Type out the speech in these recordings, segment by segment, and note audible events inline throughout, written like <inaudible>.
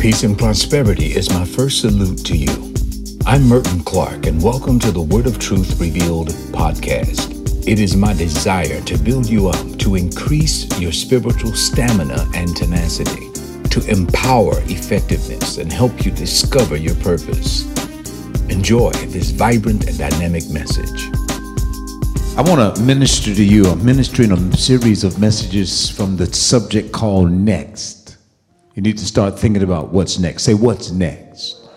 Peace and prosperity is my first salute to you. I'm Merton Clark, and welcome to the Word of Truth Revealed podcast. It is my desire to build you up, to increase your spiritual stamina and tenacity, to empower effectiveness, and help you discover your purpose. Enjoy this vibrant and dynamic message. I want to minister to you. I'm ministering a series of messages from the subject called Next. You need to start thinking about what's next. Say, what's next?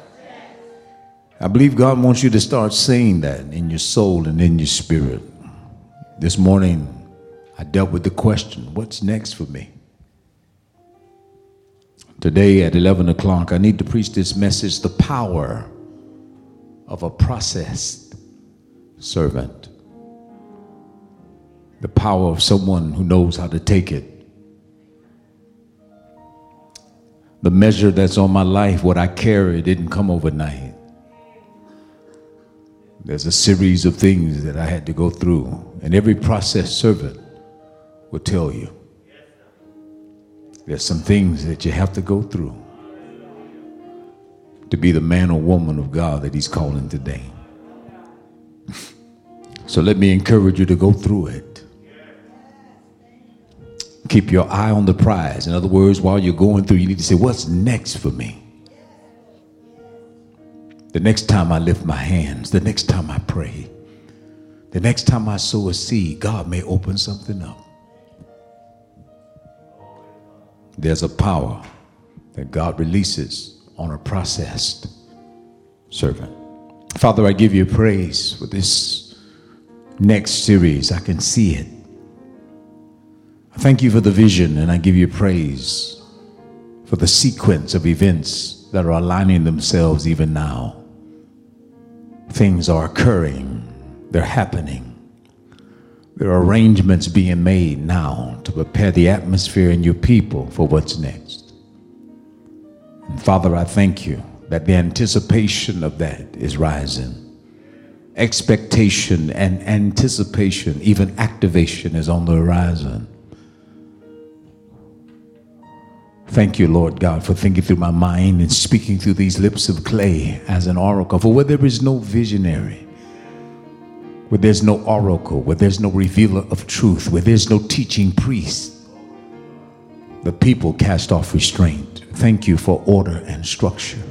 I believe God wants you to start saying that in your soul and in your spirit. This morning, I dealt with the question, what's next for me? Today at 11 o'clock, I need to preach this message the power of a processed servant. The power of someone who knows how to take it The measure that's on my life, what I carry, didn't come overnight. There's a series of things that I had to go through, and every process servant will tell you. There's some things that you have to go through to be the man or woman of God that He's calling today. <laughs> So let me encourage you to go through it. Keep your eye on the prize. In other words, while you're going through, you need to say, What's next for me? The next time I lift my hands, the next time I pray, the next time I sow a seed, God may open something up. There's a power that God releases on a processed servant. Father, I give you praise for this next series. I can see it. I thank you for the vision and I give you praise for the sequence of events that are aligning themselves even now. Things are occurring, they're happening. There are arrangements being made now to prepare the atmosphere and your people for what's next. And Father, I thank you that the anticipation of that is rising. Expectation and anticipation, even activation, is on the horizon. Thank you, Lord God, for thinking through my mind and speaking through these lips of clay as an oracle. For where there is no visionary, where there's no oracle, where there's no revealer of truth, where there's no teaching priest, the people cast off restraint. Thank you for order and structure.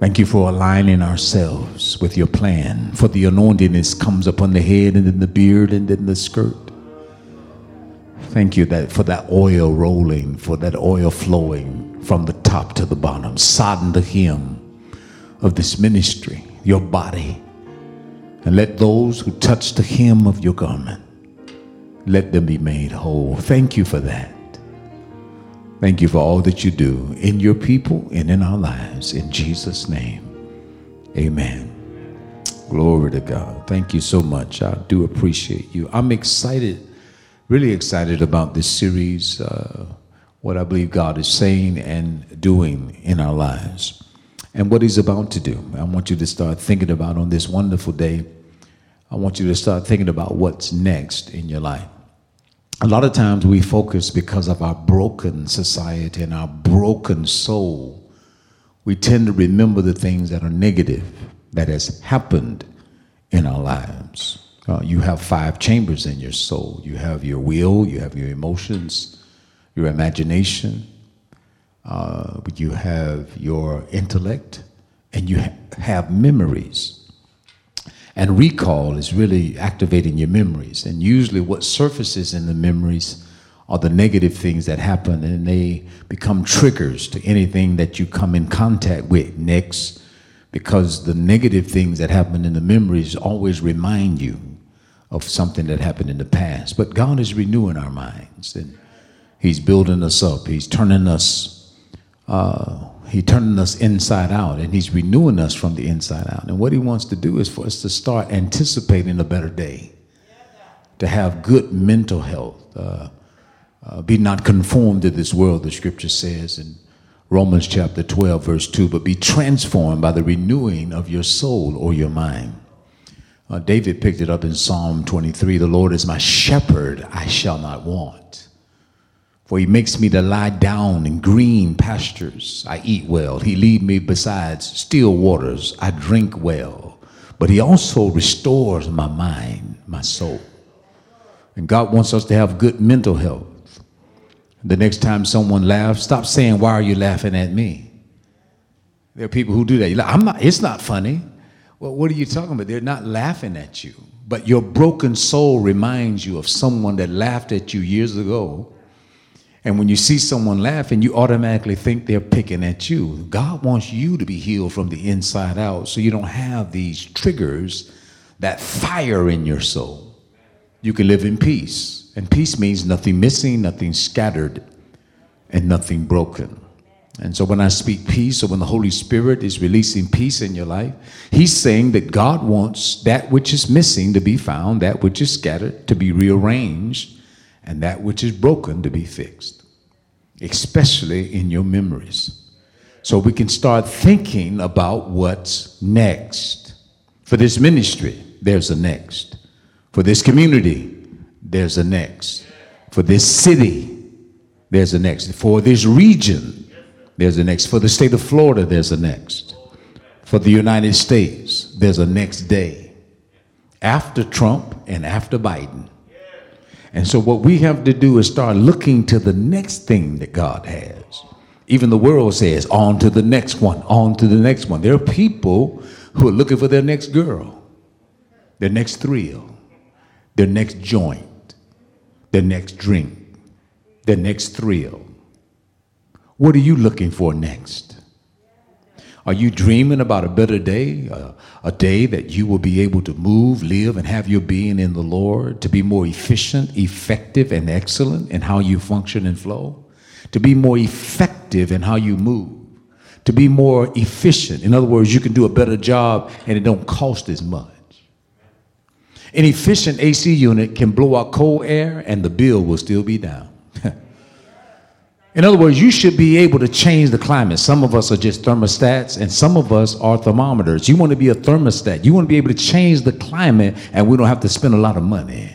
Thank you for aligning ourselves with your plan. For the anointing comes upon the head and then the beard and then the skirt. Thank you that for that oil rolling, for that oil flowing from the top to the bottom. Sodden the hem of this ministry, your body. And let those who touch the hem of your garment, let them be made whole. Thank you for that. Thank you for all that you do in your people and in our lives. In Jesus' name, amen. Glory to God. Thank you so much. I do appreciate you. I'm excited really excited about this series, uh, what I believe God is saying and doing in our lives, and what He's about to do. I want you to start thinking about on this wonderful day. I want you to start thinking about what's next in your life. A lot of times we focus because of our broken society and our broken soul. We tend to remember the things that are negative that has happened in our lives. Uh, you have five chambers in your soul. You have your will, you have your emotions, your imagination, uh, you have your intellect, and you ha- have memories. And recall is really activating your memories. And usually, what surfaces in the memories are the negative things that happen, and they become triggers to anything that you come in contact with next, because the negative things that happen in the memories always remind you of something that happened in the past. But God is renewing our minds and He's building us up. He's turning us, uh, He's turning us inside out and He's renewing us from the inside out. And what He wants to do is for us to start anticipating a better day, to have good mental health. Uh, uh, be not conformed to this world, the scripture says in Romans chapter 12, verse 2, but be transformed by the renewing of your soul or your mind. Uh, David picked it up in Psalm 23 The Lord is my shepherd, I shall not want. For he makes me to lie down in green pastures. I eat well. He lead me beside still waters. I drink well. But he also restores my mind, my soul. And God wants us to have good mental health. The next time someone laughs, stop saying, Why are you laughing at me? There are people who do that. Like, I'm not, it's not funny. Well, what are you talking about? They're not laughing at you. But your broken soul reminds you of someone that laughed at you years ago and when you see someone laughing, you automatically think they're picking at you. God wants you to be healed from the inside out so you don't have these triggers, that fire in your soul. You can live in peace. And peace means nothing missing, nothing scattered, and nothing broken. And so when I speak peace, or when the Holy Spirit is releasing peace in your life, He's saying that God wants that which is missing to be found, that which is scattered to be rearranged and that which is broken to be fixed, especially in your memories. So we can start thinking about what's next. For this ministry, there's a next. For this community, there's a next. For this city, there's a next. For this region, there's a next. For the state of Florida, there's a next. For the United States, there's a next day. After Trump and after Biden, and so, what we have to do is start looking to the next thing that God has. Even the world says, on to the next one, on to the next one. There are people who are looking for their next girl, their next thrill, their next joint, their next drink, their next thrill. What are you looking for next? Are you dreaming about a better day, a, a, day that you will be able to move, live, and have your being in the Lord, to be more efficient, effective, and excellent in how you function and flow, to be more effective in how you move, to be more efficient. In other words, you can do a better job and it don't cost as much. An efficient AC unit can blow out cold air and the bill will still be down. In other words, you should be able to change the climate. Some of us are just thermostats, and some of us are thermometers. You want to be a thermostat. You want to be able to change the climate, and we don't have to spend a lot of money.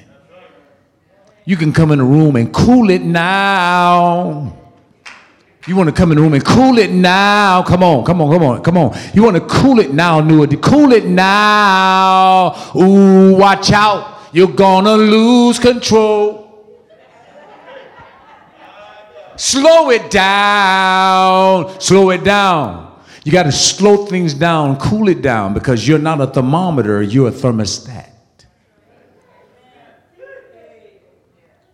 You can come in the room and cool it now. You want to come in the room and cool it now. Come on, come on, come on, come on. You want to cool it now, new Cool it now. Ooh, watch out. You're gonna lose control. Slow it down. Slow it down. You got to slow things down, cool it down, because you're not a thermometer, you're a thermostat.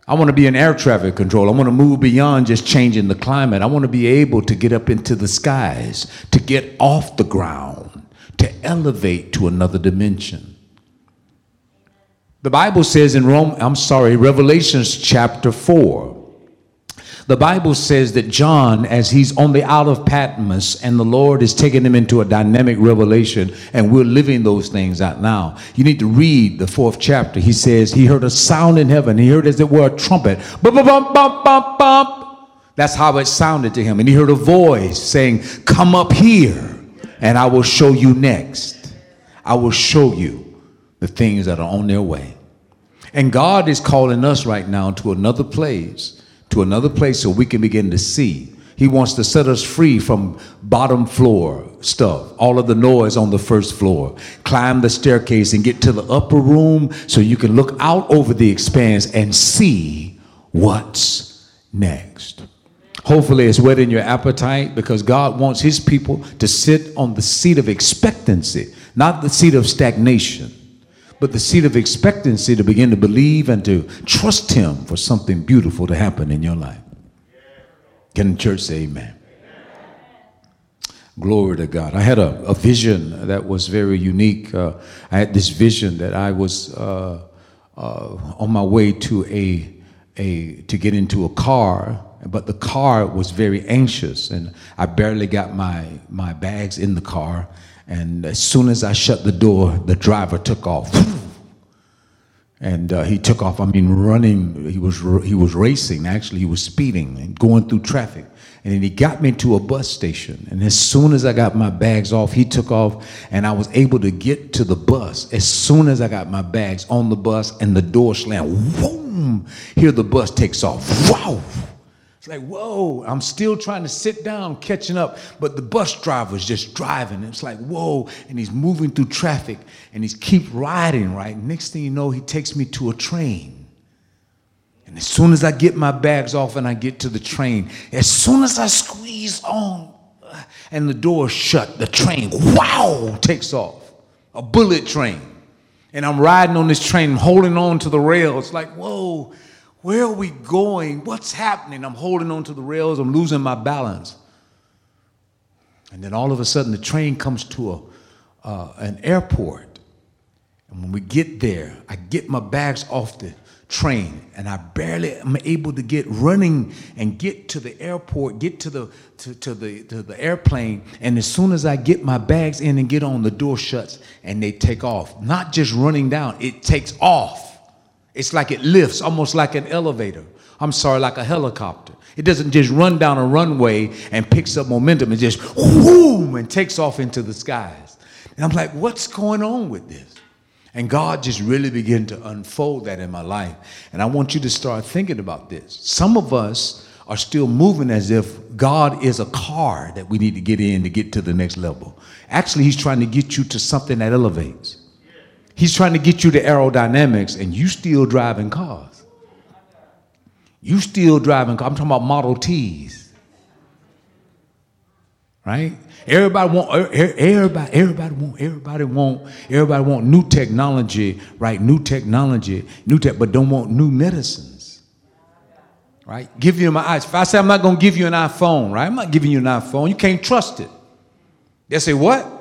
I want to be in air traffic control. I want to move beyond just changing the climate. I want to be able to get up into the skies, to get off the ground, to elevate to another dimension. The Bible says in Rome, I'm sorry, Revelations chapter 4, the Bible says that John, as he's on the Isle of Patmos, and the Lord is taking him into a dynamic revelation, and we're living those things out now. You need to read the fourth chapter. He says he heard a sound in heaven. He heard as it were a trumpet. Bump, bump, bump, bump, bump. That's how it sounded to him. And he heard a voice saying, Come up here, and I will show you next. I will show you the things that are on their way. And God is calling us right now to another place to another place so we can begin to see. He wants to set us free from bottom floor stuff, all of the noise on the first floor. Climb the staircase and get to the upper room so you can look out over the expanse and see what's next. Hopefully, it's whetting your appetite because God wants His people to sit on the seat of expectancy, not the seat of stagnation but the seed of expectancy to begin to believe and to trust Him for something beautiful to happen in your life. Can the church say amen? Glory to God. I had a, a vision that was very unique. Uh, I had this vision that I was uh, uh, on my way to a, a to get into a car, but the car was very anxious, and I barely got my my bags in the car and as soon as I shut the door, the driver took off. And uh, he took off, I mean, running. He was, he was racing, actually, he was speeding and going through traffic. And then he got me to a bus station. And as soon as I got my bags off, he took off, and I was able to get to the bus. As soon as I got my bags on the bus and the door slammed, boom, here the bus takes off. Wow! It's like, whoa, I'm still trying to sit down, catching up, but the bus driver's just driving. It's like, whoa, and he's moving through traffic and he's keep riding, right? Next thing you know, he takes me to a train. And as soon as I get my bags off and I get to the train, as soon as I squeeze on uh, and the door shut, the train, wow, takes off. A bullet train. And I'm riding on this train, holding on to the rails, like, whoa, where are we going? What's happening? I'm holding on to the rails, I'm losing my balance. And then all of a sudden, the train comes to a, uh, an airport. And when we get there, I get my bags off the train and I barely am able to get running and get to the airport, get to the to, to the to the airplane. And as soon as I get my bags in and get on, the door shuts and they take off. Not just running down, it takes off. It's like it lifts, almost like an elevator. I'm sorry, like a helicopter. It doesn't just run down a runway and picks up momentum. It just whoom and takes off into the skies. And I'm like, what's going on with this? And God just really began to unfold that in my life. And I want you to start thinking about this. Some of us are still moving as if God is a car that we need to get in to get to the next level. Actually, He's trying to get you to something that elevates. He's trying to get you to aerodynamics, and you still driving cars. You still driving cars. I'm talking about Model Ts. Right? Everybody want er, er, everybody everybody want everybody want everybody want new technology, right? New technology, new tech, but don't want new medicines. Right? Give you my eyes. If I say I'm not gonna give you an iPhone, right? I'm not giving you an iPhone. You can't trust it. They say what?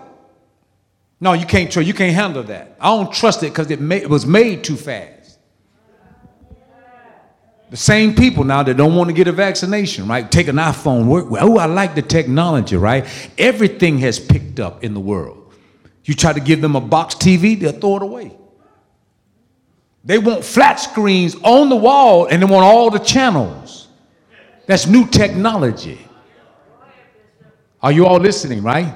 No, you can't trust. You can't handle that. I don't trust it because it, it was made too fast. The same people now that don't want to get a vaccination, right? Take an iPhone. Work. Oh, I like the technology, right? Everything has picked up in the world. You try to give them a box TV, they'll throw it away. They want flat screens on the wall and they want all the channels. That's new technology. Are you all listening, right?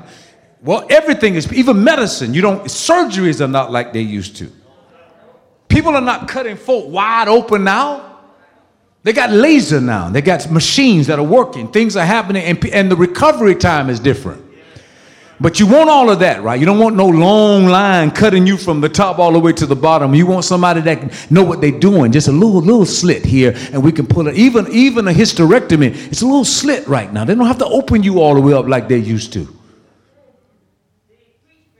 Well, everything is, even medicine, you don't, surgeries are not like they used to. People are not cutting folk wide open now. They got laser now. They got machines that are working. Things are happening, and, and the recovery time is different. But you want all of that, right? You don't want no long line cutting you from the top all the way to the bottom. You want somebody that can know what they're doing. Just a little little slit here, and we can pull it. Even even a hysterectomy, it's a little slit right now. They don't have to open you all the way up like they used to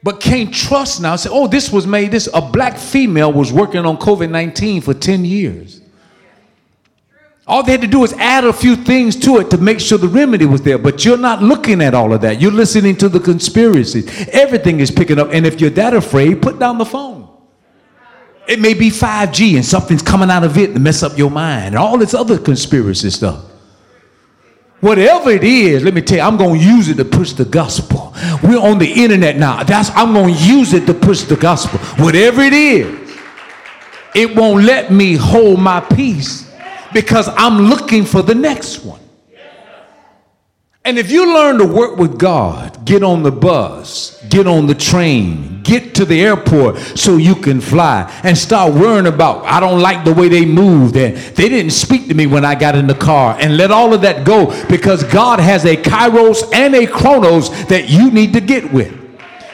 but can't trust now. Say, oh, this was made. This a black female was working on COVID nineteen for ten years. All they had to do was add a few things to it to make sure the remedy was there. But you're not looking at all of that. You're listening to the conspiracies. Everything is picking up. And if you're that afraid, put down the phone. It may be 5G and something's coming out of it to mess up your mind and all this other conspiracy stuff. Whatever it is, let me tell you, I'm going to use it to push the gospel. We're on the internet now. That's I'm going to use it to push the gospel. Whatever it is, it won't let me hold my peace because I'm looking for the next one. And if you learn to work with God, get on the bus, get on the train, get to the airport so you can fly and start worrying about, I don't like the way they moved and they didn't speak to me when I got in the car and let all of that go because God has a kairos and a chronos that you need to get with.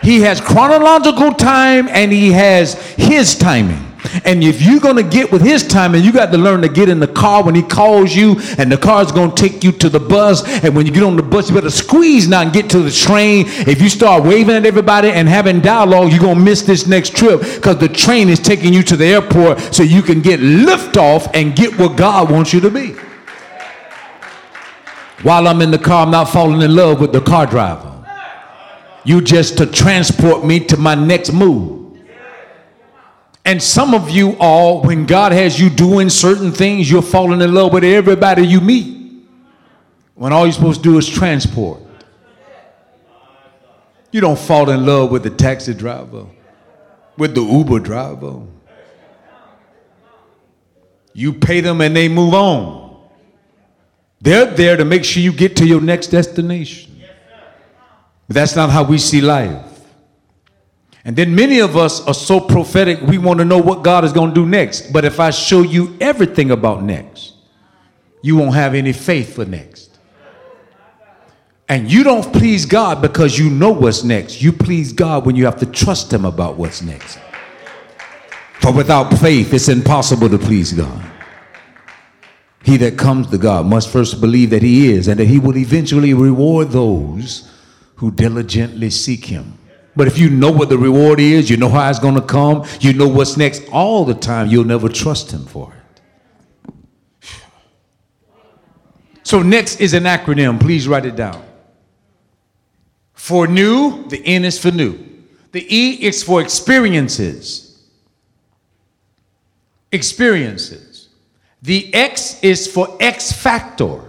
He has chronological time and he has his timing. And if you're going to get with his timing, you got to learn to get in the car when he calls you, and the car's going to take you to the bus. And when you get on the bus, you better squeeze now and get to the train. If you start waving at everybody and having dialogue, you're going to miss this next trip because the train is taking you to the airport so you can get lift off and get where God wants you to be. While I'm in the car, I'm not falling in love with the car driver. You just to transport me to my next move. And some of you all, when God has you doing certain things, you're falling in love with everybody you meet. When all you're supposed to do is transport. You don't fall in love with the taxi driver, with the Uber driver. You pay them and they move on. They're there to make sure you get to your next destination. But that's not how we see life. And then many of us are so prophetic, we want to know what God is going to do next. But if I show you everything about next, you won't have any faith for next. And you don't please God because you know what's next. You please God when you have to trust Him about what's next. For without faith, it's impossible to please God. He that comes to God must first believe that He is and that He will eventually reward those who diligently seek Him. But if you know what the reward is, you know how it's going to come, you know what's next all the time, you'll never trust Him for it. So, next is an acronym. Please write it down. For new, the N is for new. The E is for experiences. Experiences. The X is for X factor.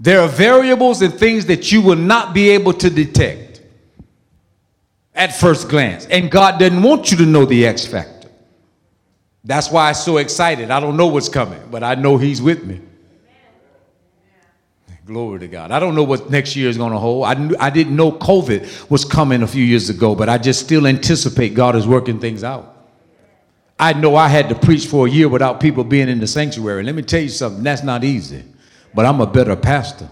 There are variables and things that you will not be able to detect at first glance. And God doesn't want you to know the X factor. That's why I'm so excited. I don't know what's coming, but I know He's with me. Glory to God. I don't know what next year is going to hold. I, knew, I didn't know COVID was coming a few years ago, but I just still anticipate God is working things out. I know I had to preach for a year without people being in the sanctuary. Let me tell you something, that's not easy, but I'm a better pastor.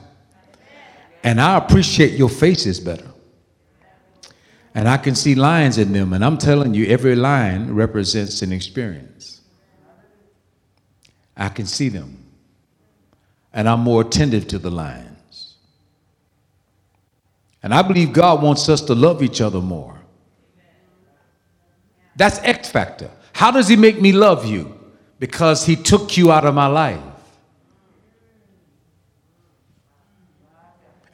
And I appreciate your faces better. And I can see lines in them, and I'm telling you, every line represents an experience. I can see them and I'm more attentive to the lines. And I believe God wants us to love each other more. That's X factor. How does He make me love you? Because He took you out of my life.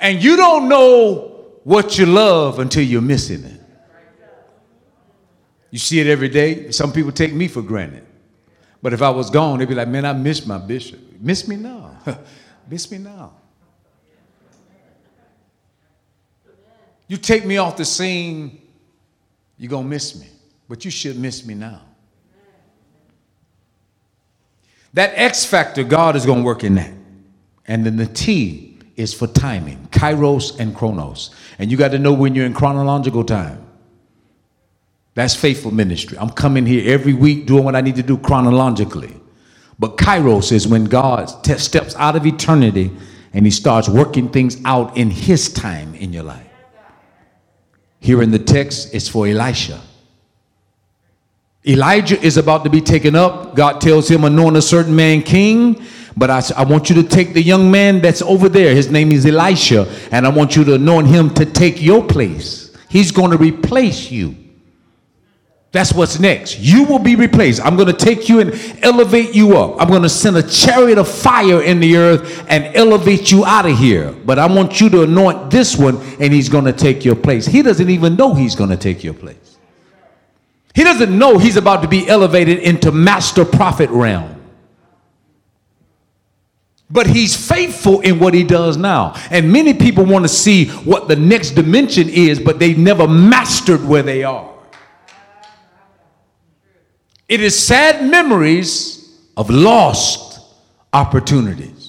And you don't know what you love until you're missing it. You see it every day. Some people take me for granted. But if I was gone, they'd be like, man, I miss my bishop. Miss me now. <laughs> miss me now. You take me off the scene, you're going to miss me. But you should miss me now. That X factor, God is going to work in that. And then the T is for timing, kairos and chronos. And you got to know when you're in chronological time. That's faithful ministry. I'm coming here every week doing what I need to do chronologically. But kairos is when God te- steps out of eternity and he starts working things out in his time in your life. Here in the text, it's for Elisha. Elijah is about to be taken up. God tells him, anoint a certain man king. But I, I want you to take the young man that's over there. His name is Elisha. And I want you to anoint him to take your place. He's going to replace you. That's what's next. You will be replaced. I'm going to take you and elevate you up. I'm going to send a chariot of fire in the earth and elevate you out of here. But I want you to anoint this one and he's going to take your place. He doesn't even know he's going to take your place. He doesn't know he's about to be elevated into master prophet realm. But he's faithful in what he does now. And many people want to see what the next dimension is, but they've never mastered where they are. It is sad memories of lost opportunities.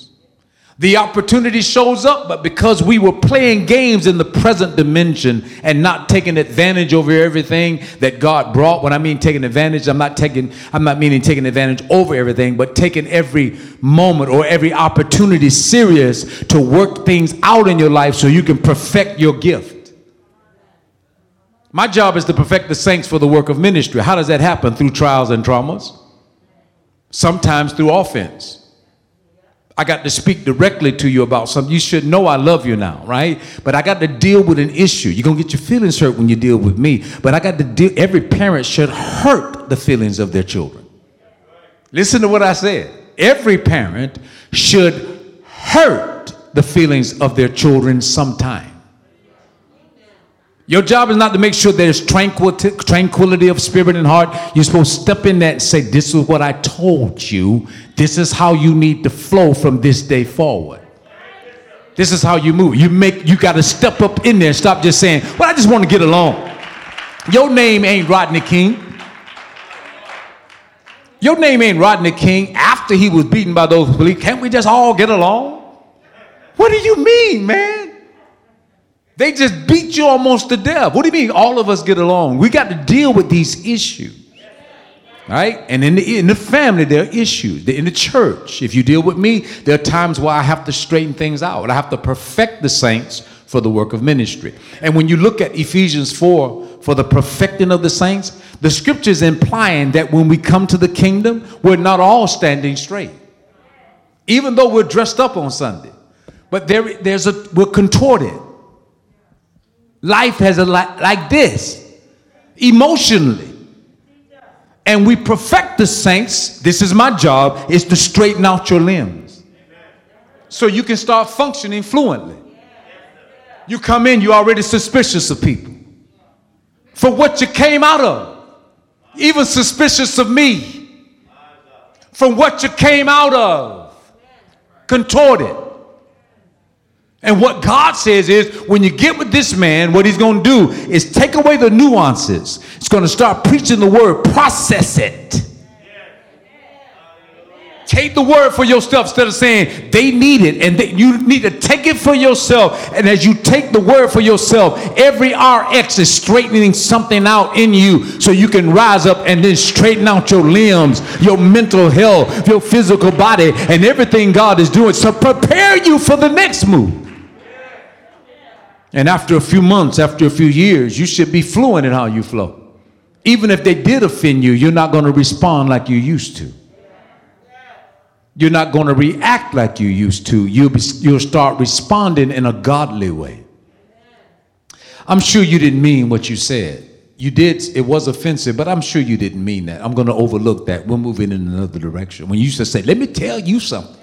The opportunity shows up, but because we were playing games in the present dimension and not taking advantage over everything that God brought. When I mean taking advantage, I'm not taking, I'm not meaning taking advantage over everything, but taking every moment or every opportunity serious to work things out in your life so you can perfect your gift. My job is to perfect the saints for the work of ministry. How does that happen? Through trials and traumas, sometimes through offense. I got to speak directly to you about something. You should know I love you now, right? But I got to deal with an issue. You're going to get your feelings hurt when you deal with me. But I got to deal, every parent should hurt the feelings of their children. Listen to what I said. Every parent should hurt the feelings of their children sometime. Your job is not to make sure there's tranquility, tranquility of spirit and heart. You're supposed to step in that and say, This is what I told you. This is how you need to flow from this day forward. This is how you move. You make you got to step up in there and stop just saying, Well, I just want to get along. Your name ain't Rodney King. Your name ain't Rodney King after he was beaten by those police. Can't we just all get along? What do you mean, man? They just beat you almost to death. What do you mean all of us get along? We got to deal with these issues. Right? And in the, in the family, there are issues. In the church, if you deal with me, there are times where I have to straighten things out. I have to perfect the saints for the work of ministry. And when you look at Ephesians 4 for the perfecting of the saints, the scripture is implying that when we come to the kingdom, we're not all standing straight. Even though we're dressed up on Sunday. But there, there's a we're contorted. Life has a li- like this emotionally and we perfect the saints, this is my job, is to straighten out your limbs. So you can start functioning fluently. You come in, you're already suspicious of people. For what you came out of. Even suspicious of me. From what you came out of. Contorted. And what God says is when you get with this man, what he's going to do is take away the nuances. He's going to start preaching the word, process it. Take the word for yourself instead of saying they need it and they, you need to take it for yourself. And as you take the word for yourself, every RX is straightening something out in you so you can rise up and then straighten out your limbs, your mental health, your physical body, and everything God is doing. So prepare you for the next move. And after a few months, after a few years, you should be fluent in how you flow. Even if they did offend you, you're not going to respond like you used to. You're not going to react like you used to. You'll, be, you'll start responding in a godly way. I'm sure you didn't mean what you said. You did, it was offensive, but I'm sure you didn't mean that. I'm going to overlook that. We're moving in another direction. When you used to say, let me tell you something.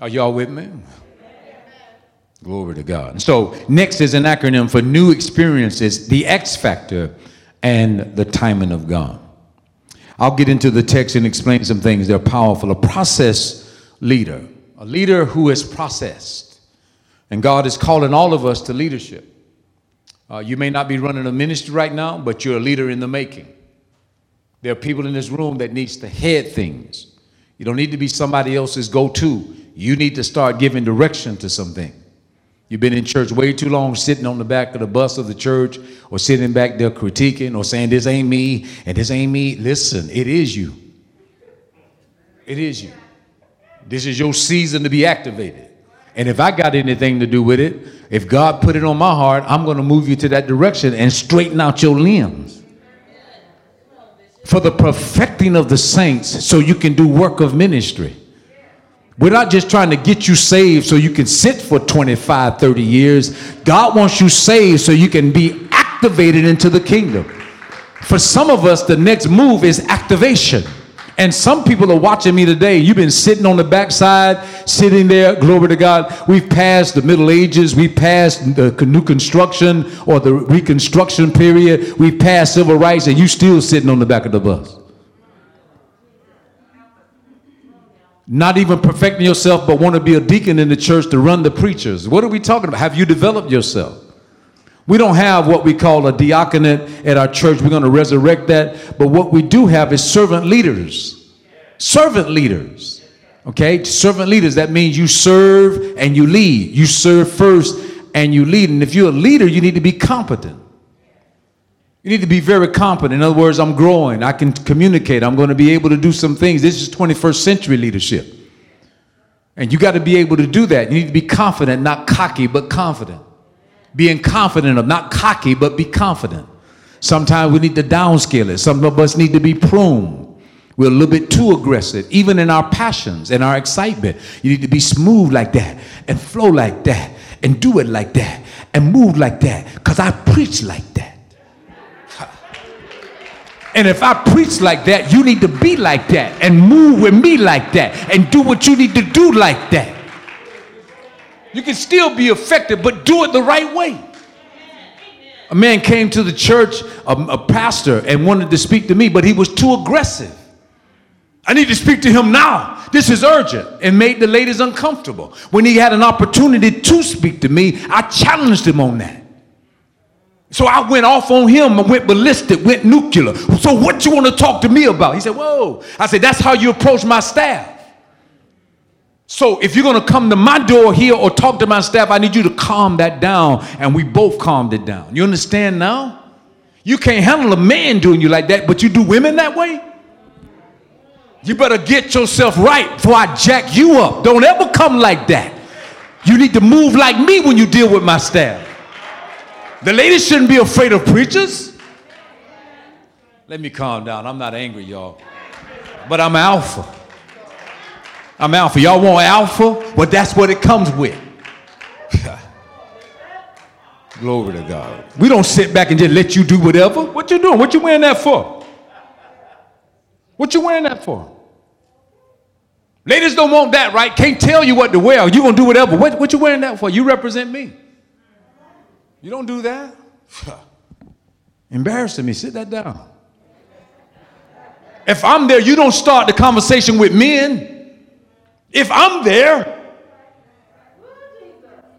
Are y'all with me? Glory to God. So, next is an acronym for new experiences, the X factor, and the timing of God. I'll get into the text and explain some things. They're powerful. A process leader, a leader who is processed. And God is calling all of us to leadership. Uh, you may not be running a ministry right now, but you're a leader in the making. There are people in this room that needs to head things. You don't need to be somebody else's go-to. You need to start giving direction to something. You've been in church way too long, sitting on the back of the bus of the church, or sitting back there critiquing, or saying, This ain't me, and this ain't me. Listen, it is you. It is you. This is your season to be activated. And if I got anything to do with it, if God put it on my heart, I'm going to move you to that direction and straighten out your limbs. For the perfecting of the saints, so you can do work of ministry. We're not just trying to get you saved so you can sit for 25, 30 years. God wants you saved so you can be activated into the kingdom. For some of us, the next move is activation. And some people are watching me today. You've been sitting on the backside, sitting there, glory to God. We've passed the Middle Ages, we've passed the new construction or the reconstruction period, we've passed civil rights, and you still sitting on the back of the bus. Not even perfecting yourself, but want to be a deacon in the church to run the preachers. What are we talking about? Have you developed yourself? We don't have what we call a diaconate at our church. We're going to resurrect that. But what we do have is servant leaders. Servant leaders. Okay? Servant leaders, that means you serve and you lead. You serve first and you lead. And if you're a leader, you need to be competent. You need to be very competent. In other words, I'm growing. I can communicate. I'm going to be able to do some things. This is 21st century leadership. And you got to be able to do that. You need to be confident, not cocky, but confident. Being confident of not cocky, but be confident. Sometimes we need to downscale it. Some of us need to be pruned. We're a little bit too aggressive, even in our passions and our excitement. You need to be smooth like that and flow like that and do it like that and move like that because I preach like that. And if I preach like that, you need to be like that and move with me like that and do what you need to do like that. You can still be effective, but do it the right way. A man came to the church, a, a, pastor, and wanted to speak to me, but he was too aggressive. I need to speak to him now. This is urgent, and made the ladies uncomfortable. When he had an opportunity to speak to me, I challenged him on that. So I went off on him and went ballistic, went nuclear. So what you want to talk to me about? He said, Whoa. I said, That's how you approach my staff. So if you're going to come to my door here or talk to my staff, I need you to calm that down. And we both calmed it down. You understand now? You can't handle a man doing you like that, but you do women that way? You better get yourself right before I jack you up. Don't ever come like that. You need to move like me when you deal with my staff. The ladies shouldn't be afraid of preachers. Let me calm down. I'm not angry, y'all. But I'm alpha. I'm alpha. Y'all want alpha? Well, that's what it comes with. <laughs> Glory to God. We don't sit back and just let you do whatever. What you doing? What you wearing that for? What you wearing that for? Ladies don't want that, right? Can't tell you what to wear. You gonna do whatever. What, what you wearing that for? You represent me. You don't do that. <laughs> Embarrassing me. Sit that down. If I'm there, you don't start the conversation with men. If I'm there,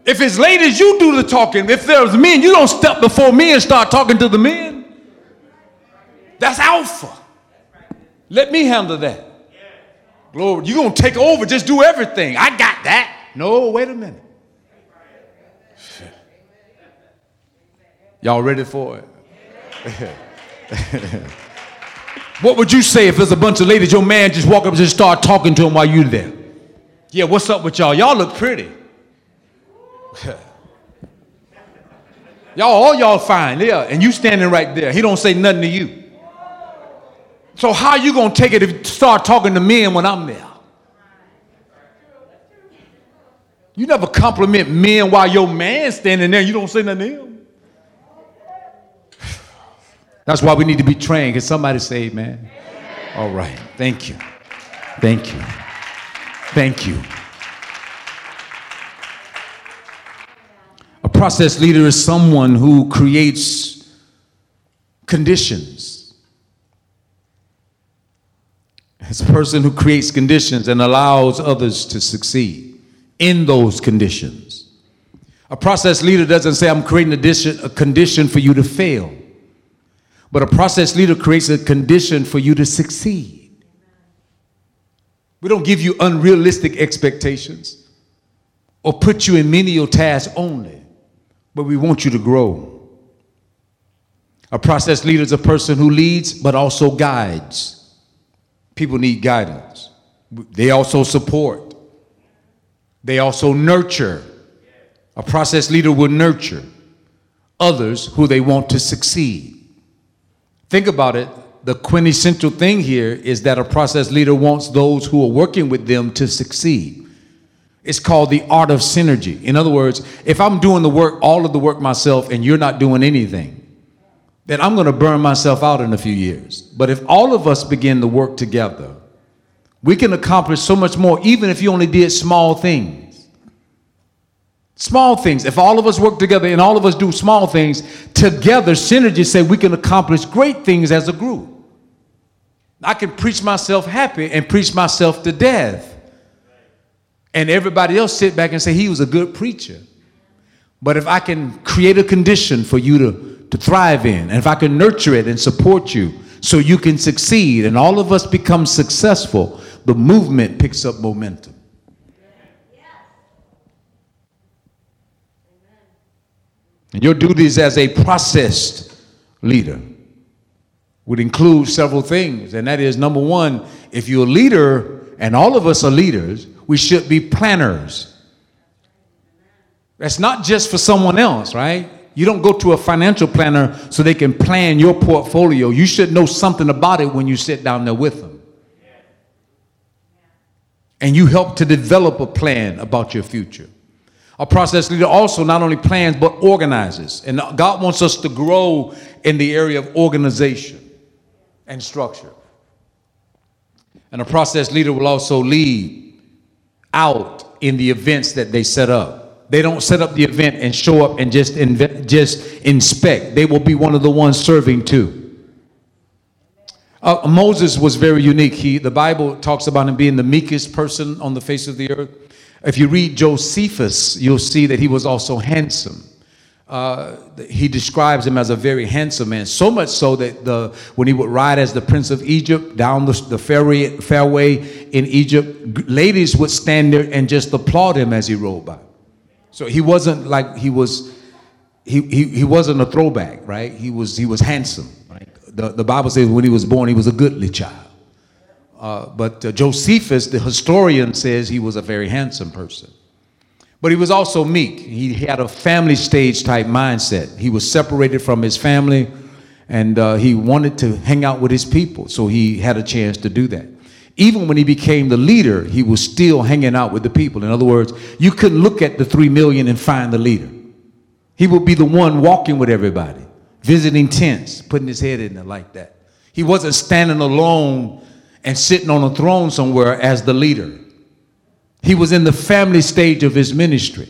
if it's ladies, you do the talking. If there's men, you don't step before me and start talking to the men. That's alpha. Let me handle that. Glory, you're going to take over, just do everything. I got that. No, wait a minute. Y'all ready for it? <laughs> what would you say if there's a bunch of ladies, your man just walk up and just start talking to him while you're there? Yeah, what's up with y'all? Y'all look pretty. <laughs> y'all, all y'all fine, yeah, and you standing right there. He don't say nothing to you. So how you gonna take it if you start talking to men when I'm there? You never compliment men while your man standing there. You don't say nothing to him. That's why we need to be trained. Can somebody say, man? All right. Thank you. Thank you. Thank you. A process leader is someone who creates conditions. It's a person who creates conditions and allows others to succeed in those conditions. A process leader doesn't say, I'm creating a condition for you to fail. But a process leader creates a condition for you to succeed. We don't give you unrealistic expectations or put you in menial tasks only but we want you to grow. A process leader is a person who leads but also guides. People need guidance. They also support. They also nurture. A process leader will nurture others who they want to succeed. Think about it. The quintessential thing here is that a process leader wants those who are working with them to succeed. It's called the art of synergy. In other words, if I'm doing the work, all of the work myself, and you're not doing anything, then I'm going to burn myself out in a few years. But if all of us begin to work together, we can accomplish so much more, even if you only did small things. Small things. If all of us work together and all of us do small things, together, synergy say we can accomplish great things as a group. I can preach myself happy and preach myself to death and everybody else sit back and say he was a good preacher. But if I can create a condition for you to, to thrive in, and if I can nurture it and support you so you can succeed, and all of us become successful, the movement picks up momentum. Your duties as a processed leader would include several things. And that is number one, if you're a leader, and all of us are leaders, we should be planners. That's not just for someone else, right? You don't go to a financial planner so they can plan your portfolio. You should know something about it when you sit down there with them. And you help to develop a plan about your future. A process leader also not only plans but organizes. And God wants us to grow in the area of organization and structure. And a process leader will also lead out in the events that they set up. They don't set up the event and show up and just just inspect. They will be one of the ones serving too. Uh, Moses was very unique. He, the Bible talks about him being the meekest person on the face of the earth. If you read Josephus, you'll see that he was also handsome uh, he describes him as a very handsome man, so much so that the, when he would ride as the prince of Egypt down the, the fairway, fairway in Egypt, ladies would stand there and just applaud him as he rode by. So he wasn't like he was he, he, he wasn't a throwback, right? He was, he was handsome. Right? The, the Bible says when he was born, he was a goodly child. Uh, but uh, Josephus, the historian, says he was a very handsome person. But he was also meek. He had a family stage type mindset. He was separated from his family and uh, he wanted to hang out with his people. So he had a chance to do that. Even when he became the leader, he was still hanging out with the people. In other words, you couldn't look at the three million and find the leader. He would be the one walking with everybody, visiting tents, putting his head in there like that. He wasn't standing alone and sitting on a throne somewhere as the leader. He was in the family stage of his ministry.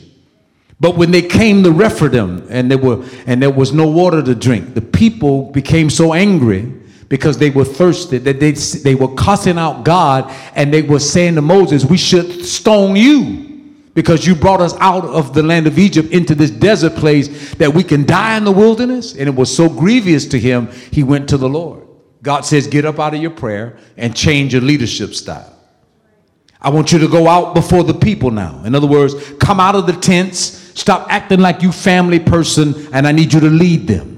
But when they came to Rephidim and there were and there was no water to drink, the people became so angry because they were thirsty that they, they were cussing out God and they were saying to Moses, We should stone you because you brought us out of the land of Egypt into this desert place that we can die in the wilderness. And it was so grievous to him, he went to the Lord. God says, Get up out of your prayer and change your leadership style. I want you to go out before the people now. In other words, come out of the tents, stop acting like you family person, and I need you to lead them.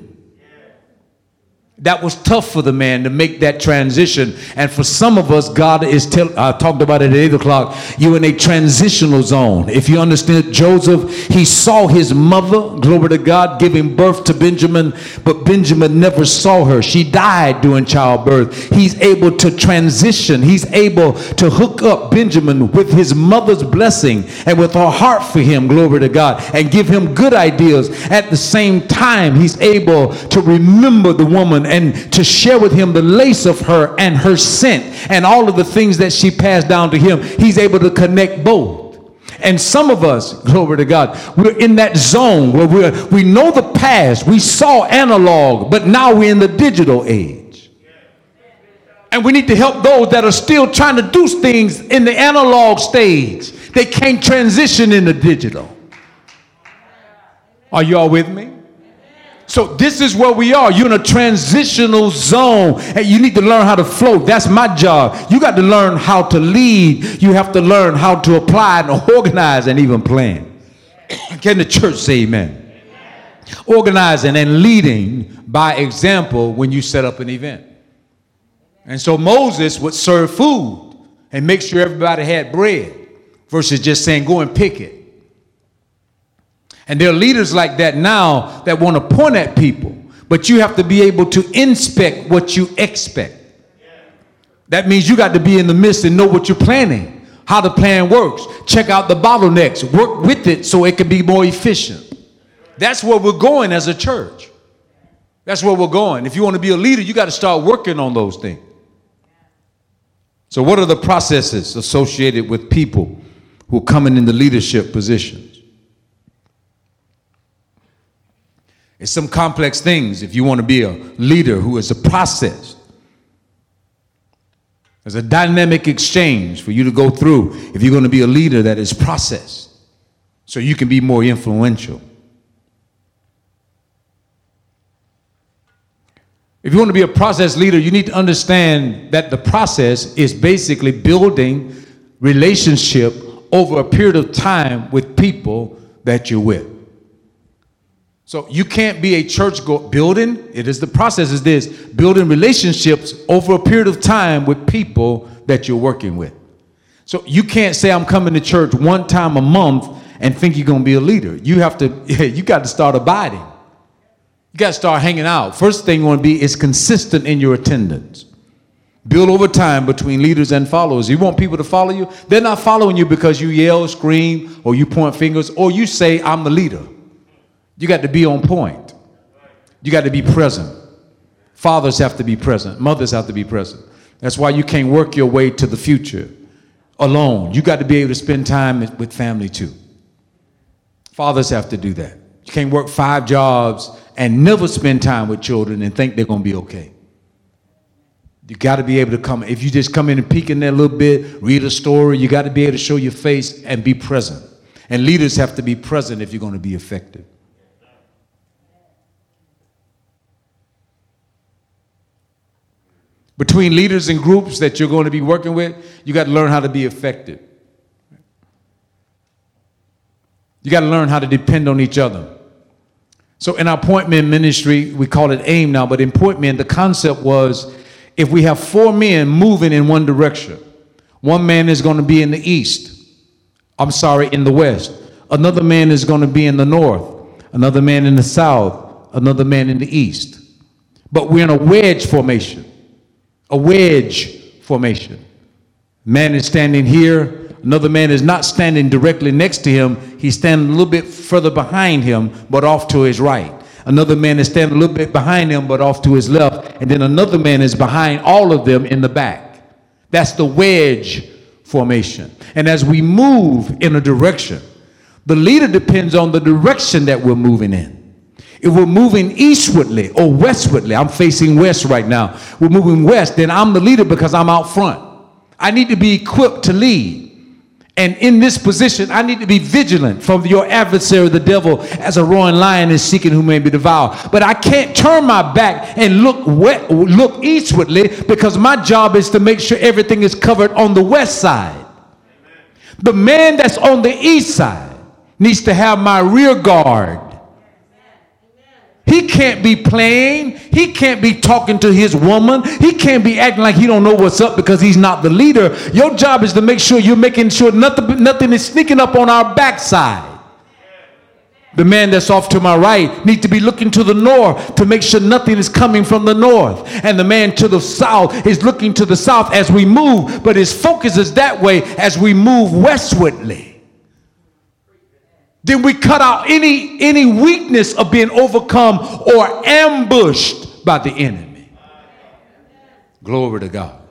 That was tough for the man to make that transition. And for some of us, God is tell, I talked about it at 8 o'clock. You're in a transitional zone. If you understand Joseph, he saw his mother, glory to God, giving birth to Benjamin, but Benjamin never saw her. She died during childbirth. He's able to transition. He's able to hook up Benjamin with his mother's blessing and with her heart for him, glory to God, and give him good ideas. At the same time, he's able to remember the woman and to share with him the lace of her and her scent and all of the things that she passed down to him. He's able to connect both. And some of us, <laughs> glory to God, we're in that zone where we we know the past, we saw analog, but now we're in the digital age. And we need to help those that are still trying to do things in the analog stage. They can't transition into digital. Are you all with me? So this is where we are. You're in a transitional zone and you need to learn how to float. That's my job. You got to learn how to lead. You have to learn how to apply and organize and even plan. <coughs> Can the church say amen? Organizing and leading by example when you set up an event. And so Moses would serve food and make sure everybody had bread versus just saying, go and pick it. And there are leaders like that now that want to point at people, but you have to be able to inspect what you expect. That means you got to be in the midst and know what you're planning, how the plan works. Check out the bottlenecks, work with it so it can be more efficient. That's where we're going as a church. That's where we're going. If you want to be a leader, you got to start working on those things. So, what are the processes associated with people who are coming in the leadership position? It's some complex things if you want to be a leader who is a process. There's a dynamic exchange for you to go through if you're going to be a leader that is processed so you can be more influential. If you want to be a process leader, you need to understand that the process is basically building relationship over a period of time with people that you're with. So you can't be a church go- building. It is the process is this building relationships over a period of time with people that you're working with. So you can't say I'm coming to church one time a month and think you're going to be a leader. You have to <laughs> you got to start abiding. You got to start hanging out. First thing you want to be is consistent in your attendance. Build over time between leaders and followers. You want people to follow you? They're not following you because you yell, scream, or you point fingers, or you say, I'm the leader. You got to be on point. You got to be present. Fathers have to be present. Mothers have to be present. That's why you can't work your way to the future alone. You got to be able to spend time with family too. Fathers have to do that. You can't work five jobs and never spend time with children and think they're going to be okay. You got to be able to come. If you just come in and peek in there a little bit, read a story, you got to be able to show your face and be present. And leaders have to be present if you're going to be effective. Between leaders and groups that you're going to be working with, you got to learn how to be effective. You got to learn how to depend on each other. So in our point men ministry, we call it AIM now, but in point men, the concept was if we have four men moving in one direction, one man is going to be in the east. I'm sorry, in the west. Another man is going to be in the north. Another man in the south. Another man in the east. But we're in a wedge formation. A wedge formation. Man is standing here. Another man is not standing directly next to him. He's standing a little bit further behind him, but off to his right. Another man is standing a little bit behind him, but off to his left. And then another man is behind all of them in the back. That's the wedge formation. And as we move in a direction, the leader depends on the direction that we're moving in. If we're moving eastwardly or westwardly, I'm facing west right now. We're moving west, then I'm the leader because I'm out front. I need to be equipped to lead. And in this position, I need to be vigilant from your adversary, the devil, as a roaring lion is seeking who may be devoured. But I can't turn my back and look wet, look eastwardly because my job is to make sure everything is covered on the west side. The man that's on the east side needs to have my rear guard he can't be playing. He can't be talking to his woman. He can't be acting like he don't know what's up because he's not the leader. Your job is to make sure you're making sure nothing, nothing is sneaking up on our backside. The man that's off to my right needs to be looking to the north to make sure nothing is coming from the north. And the man to the south is looking to the south as we move, but his focus is that way as we move westwardly then we cut out any any weakness of being overcome or ambushed by the enemy. Glory to God.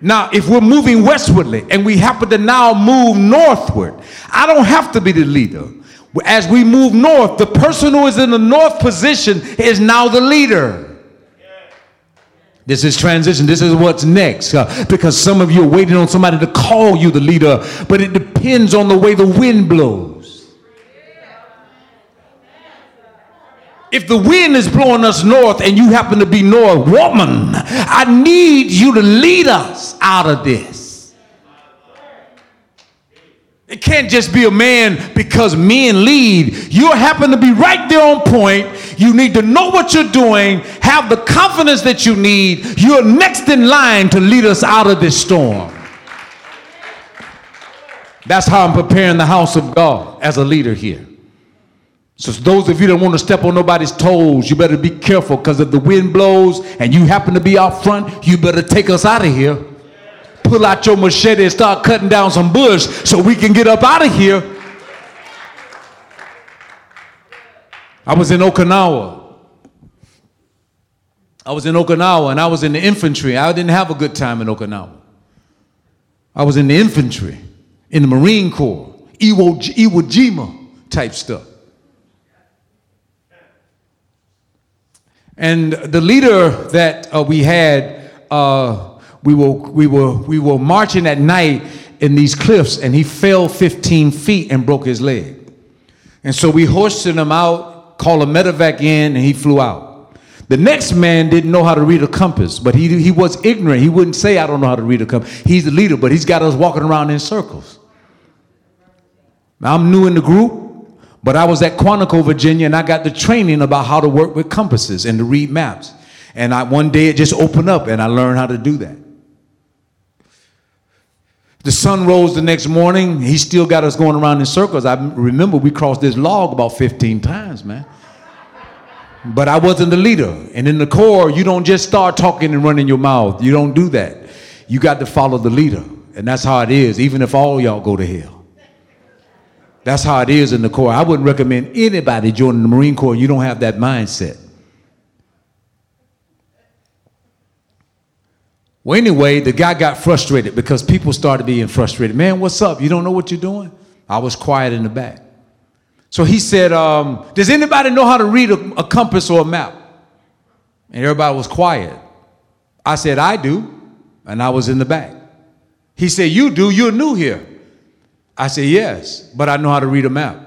Now, if we're moving westwardly and we happen to now move northward, I don't have to be the leader. As we move north, the person who is in the north position is now the leader. This is transition. This is what's next. Uh, because some of you are waiting on somebody to call you the leader, but it depends on the way the wind blows. If the wind is blowing us north and you happen to be north, woman, I need you to lead us out of this. It can't just be a man because men lead. You happen to be right there on point. You need to know what you're doing, have the confidence that you need. You're next in line to lead us out of this storm. That's how I'm preparing the house of God as a leader here. So those of you that want to step on nobody's toes, you better be careful because if the wind blows and you happen to be out front, you better take us out of here. Pull out your machete and start cutting down some bush so we can get up out of here. I was in Okinawa. I was in Okinawa and I was in the infantry. I didn't have a good time in Okinawa. I was in the infantry, in the Marine Corps, Iwo, Iwo Jima type stuff. And the leader that uh, we had, uh, we, were, we, were, we were marching at night in these cliffs, and he fell 15 feet and broke his leg. And so we hoisted him out, called a medevac in, and he flew out. The next man didn't know how to read a compass, but he, he was ignorant. He wouldn't say, I don't know how to read a compass. He's the leader, but he's got us walking around in circles. Now, I'm new in the group. But I was at Quantico, Virginia, and I got the training about how to work with compasses and to read maps. And I, one day it just opened up, and I learned how to do that. The sun rose the next morning. He still got us going around in circles. I remember we crossed this log about 15 times, man. But I wasn't the leader. And in the Corps, you don't just start talking and running your mouth. You don't do that. You got to follow the leader. And that's how it is, even if all y'all go to hell. That's how it is in the Corps. I wouldn't recommend anybody joining the Marine Corps. You don't have that mindset. Well, anyway, the guy got frustrated because people started being frustrated. Man, what's up? You don't know what you're doing? I was quiet in the back. So he said, um, Does anybody know how to read a, a compass or a map? And everybody was quiet. I said, I do. And I was in the back. He said, You do? You're new here. I said, Yes, but I know how to read a map.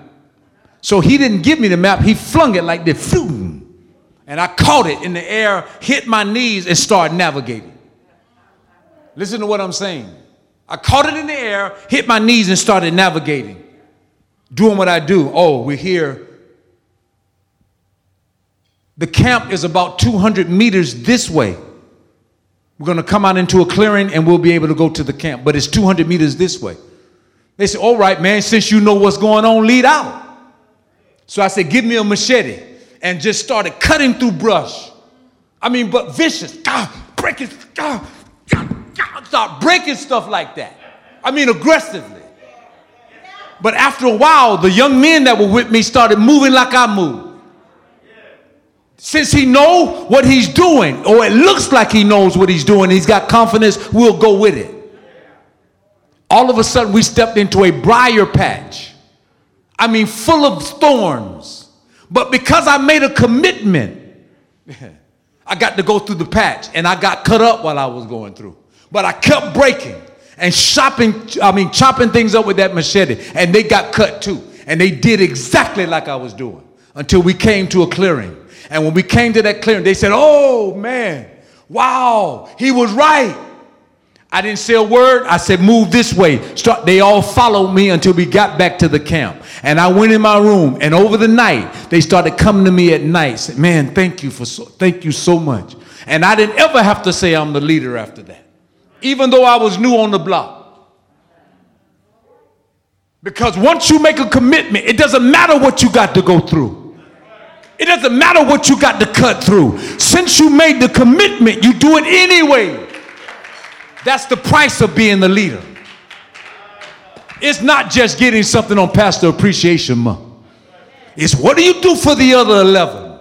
So he didn't give me the map, he flung it like this. And I caught it in the air, hit my knees, and started navigating. Listen to what I'm saying. I caught it in the air, hit my knees, and started navigating. Doing what I do. Oh, we're here The camp is about 200 meters this way. We're going to come out into a clearing and we'll be able to go to the camp, but it's 200 meters this way. They said, All right, man, since you know what's going on, lead out. So I said, Give me a machete and just started cutting through brush. I mean, but vicious. God, breaking, God, God, God, start breaking stuff like that. I mean, aggressively. But after a while, the young men that were with me started moving like I moved. Since he know what he's doing, or it looks like he knows what he's doing, he's got confidence, we'll go with it. All of a sudden, we stepped into a briar patch. I mean, full of thorns. But because I made a commitment, <laughs> I got to go through the patch and I got cut up while I was going through. But I kept breaking and chopping, I mean, chopping things up with that machete, and they got cut too. And they did exactly like I was doing until we came to a clearing. And when we came to that clearing, they said, Oh man, wow, he was right. I didn't say a word. I said, move this way. Start. They all followed me until we got back to the camp. And I went in my room, and over the night, they started coming to me at night. Said, Man, thank you for so, thank you so much. And I didn't ever have to say I'm the leader after that, even though I was new on the block. Because once you make a commitment, it doesn't matter what you got to go through. It doesn't matter what you got to cut through. Since you made the commitment, you do it anyway. That's the price of being the leader. It's not just getting something on Pastor Appreciation Month. It's what do you do for the other 11?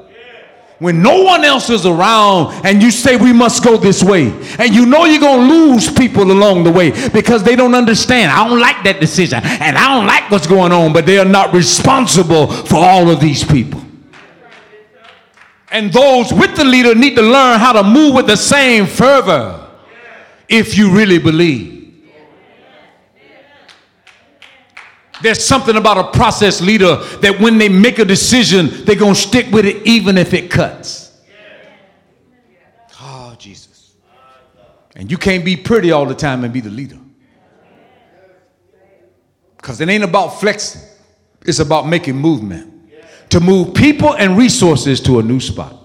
When no one else is around and you say we must go this way, and you know you're going to lose people along the way because they don't understand. I don't like that decision and I don't like what's going on, but they are not responsible for all of these people. And those with the leader need to learn how to move with the same fervor if you really believe. There's something about a process leader that when they make a decision, they're going to stick with it even if it cuts. Oh, Jesus. And you can't be pretty all the time and be the leader. Because it ain't about flexing, it's about making movement to move people and resources to a new spot.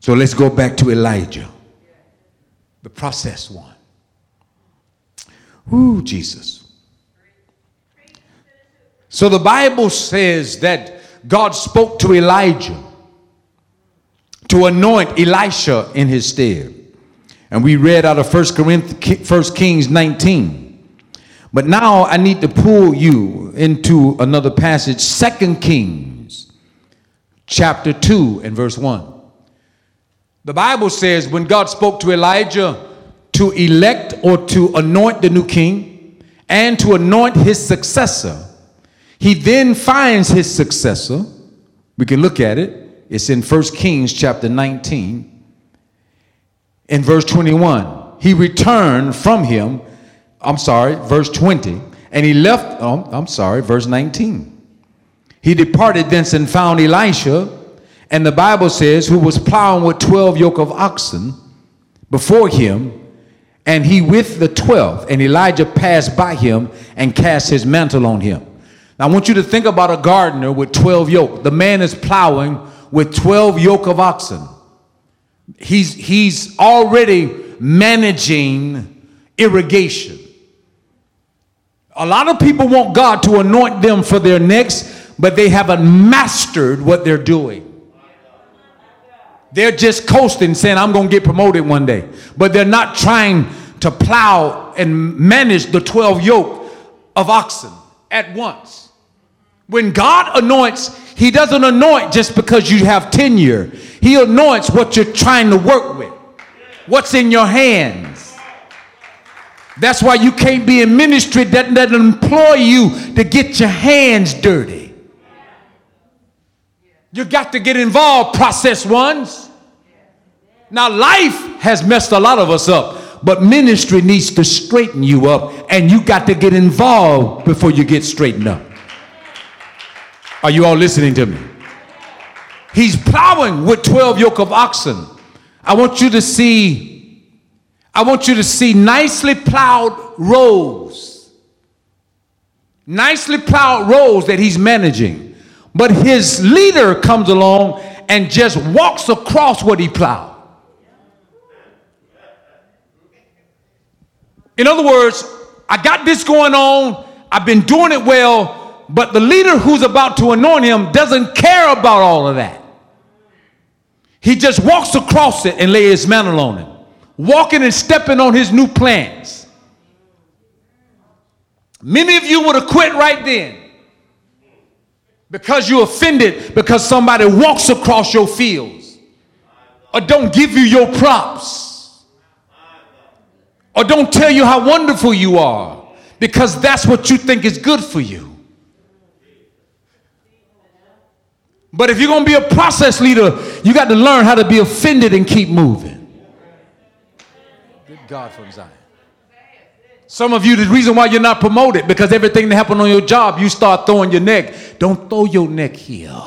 So let's go back to Elijah the process one. Ooh, Jesus. So the Bible says that God spoke to Elijah to anoint Elisha in his stead. And we read out of 1 Corinthians, 1 Kings 19. But now I need to pull you into another passage, 2 Kings chapter 2 and verse 1. The Bible says when God spoke to Elijah to elect or to anoint the new king and to anoint his successor, he then finds his successor. We can look at it. It's in 1 Kings chapter 19. In verse 21, he returned from him. I'm sorry, verse 20. And he left, oh, I'm sorry, verse 19. He departed thence and found Elisha and the Bible says, who was plowing with 12 yoke of oxen before him, and he with the 12. And Elijah passed by him and cast his mantle on him. Now, I want you to think about a gardener with 12 yoke. The man is plowing with 12 yoke of oxen. He's, he's already managing irrigation. A lot of people want God to anoint them for their next, but they haven't mastered what they're doing. They're just coasting, saying, I'm going to get promoted one day. But they're not trying to plow and manage the 12 yoke of oxen at once. When God anoints, He doesn't anoint just because you have tenure, He anoints what you're trying to work with, what's in your hands. That's why you can't be in ministry that doesn't employ you to get your hands dirty. You got to get involved, process ones. Now, life has messed a lot of us up, but ministry needs to straighten you up, and you got to get involved before you get straightened up. Are you all listening to me? He's plowing with 12 yoke of oxen. I want you to see, I want you to see nicely plowed rows. Nicely plowed rows that he's managing. But his leader comes along and just walks across what he plowed. In other words, I got this going on, I've been doing it well, but the leader who's about to anoint him doesn't care about all of that. He just walks across it and lays his mantle on it, walking and stepping on his new plans. Many of you would have quit right then because you're offended because somebody walks across your fields or don't give you your props or don't tell you how wonderful you are because that's what you think is good for you. But if you're going to be a process leader, you got to learn how to be offended and keep moving. Good God from Zion. Some of you, the reason why you're not promoted, because everything that happened on your job, you start throwing your neck. Don't throw your neck here.